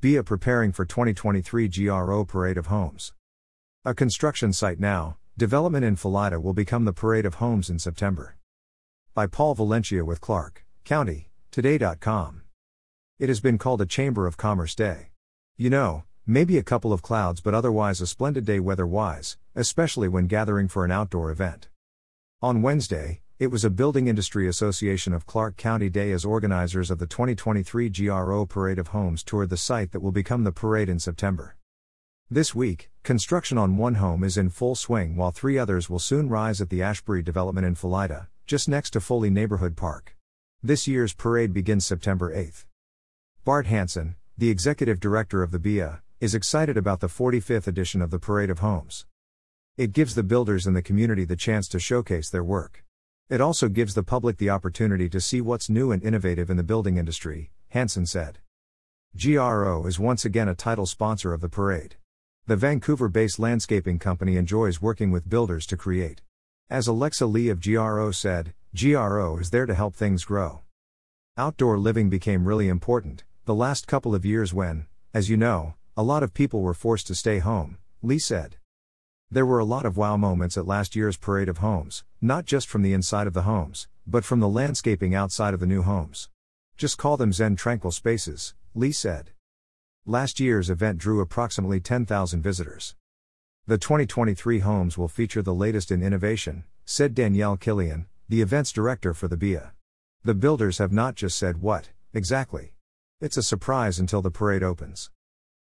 BIA preparing for 2023 GRO Parade of Homes. A construction site now, development in Felida will become the Parade of Homes in September. By Paul Valencia with Clark County, Today.com. It has been called a Chamber of Commerce Day. You know, maybe a couple of clouds, but otherwise a splendid day weather wise, especially when gathering for an outdoor event. On Wednesday, it was a Building Industry Association of Clark County Day as organizers of the 2023 GRO Parade of Homes toured the site that will become the parade in September. This week, construction on one home is in full swing while three others will soon rise at the Ashbury development in Felida, just next to Foley Neighborhood Park. This year's parade begins September 8th. Bart Hansen, the executive director of the BIA, is excited about the 45th edition of the Parade of Homes. It gives the builders and the community the chance to showcase their work. It also gives the public the opportunity to see what's new and innovative in the building industry, Hansen said. GRO is once again a title sponsor of the parade. The Vancouver based landscaping company enjoys working with builders to create. As Alexa Lee of GRO said, GRO is there to help things grow. Outdoor living became really important the last couple of years when, as you know, a lot of people were forced to stay home, Lee said. There were a lot of wow moments at last year's Parade of Homes, not just from the inside of the homes, but from the landscaping outside of the new homes. Just call them Zen tranquil spaces, Lee said. Last year's event drew approximately 10,000 visitors. The 2023 homes will feature the latest in innovation, said Danielle Killian, the events director for the BIA. The builders have not just said what, exactly. It's a surprise until the parade opens.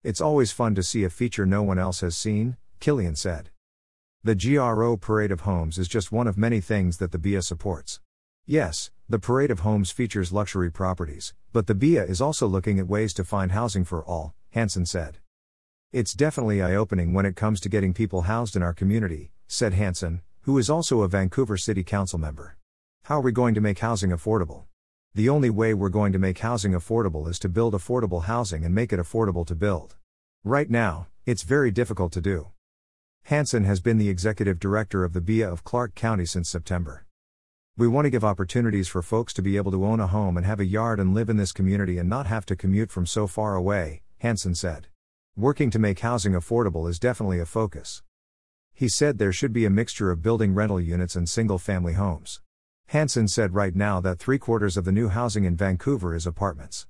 It's always fun to see a feature no one else has seen, Killian said. The GRO Parade of Homes is just one of many things that the BIA supports. Yes, the Parade of Homes features luxury properties, but the BIA is also looking at ways to find housing for all, Hansen said. It's definitely eye opening when it comes to getting people housed in our community, said Hansen, who is also a Vancouver City Council member. How are we going to make housing affordable? The only way we're going to make housing affordable is to build affordable housing and make it affordable to build. Right now, it's very difficult to do. Hansen has been the executive director of the BIA of Clark County since September. We want to give opportunities for folks to be able to own a home and have a yard and live in this community and not have to commute from so far away, Hansen said. Working to make housing affordable is definitely a focus. He said there should be a mixture of building rental units and single family homes. Hansen said right now that three quarters of the new housing in Vancouver is apartments.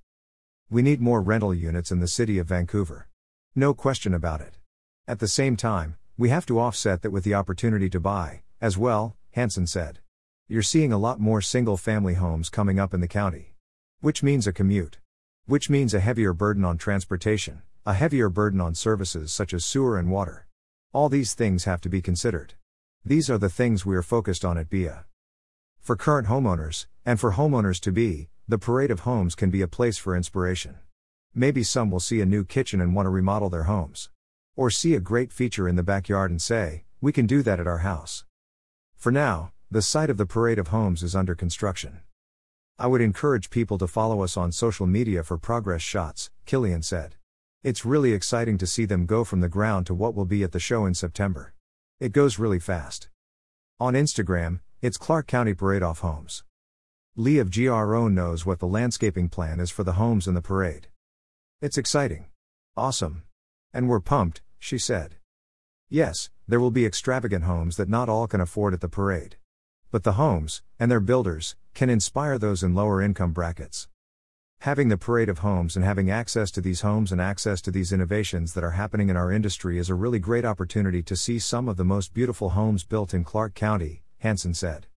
We need more rental units in the city of Vancouver. No question about it. At the same time, we have to offset that with the opportunity to buy, as well, Hansen said. You're seeing a lot more single family homes coming up in the county. Which means a commute. Which means a heavier burden on transportation, a heavier burden on services such as sewer and water. All these things have to be considered. These are the things we are focused on at BIA. For current homeowners, and for homeowners to be, the Parade of Homes can be a place for inspiration. Maybe some will see a new kitchen and want to remodel their homes. Or see a great feature in the backyard and say, we can do that at our house. For now, the site of the Parade of Homes is under construction. I would encourage people to follow us on social media for progress shots, Killian said. It's really exciting to see them go from the ground to what will be at the show in September. It goes really fast. On Instagram, it's Clark County Parade of Homes. Lee of GRO knows what the landscaping plan is for the homes in the parade. It's exciting. Awesome. And we're pumped, she said. Yes, there will be extravagant homes that not all can afford at the parade. But the homes, and their builders, can inspire those in lower income brackets. Having the parade of homes and having access to these homes and access to these innovations that are happening in our industry is a really great opportunity to see some of the most beautiful homes built in Clark County, Hansen said.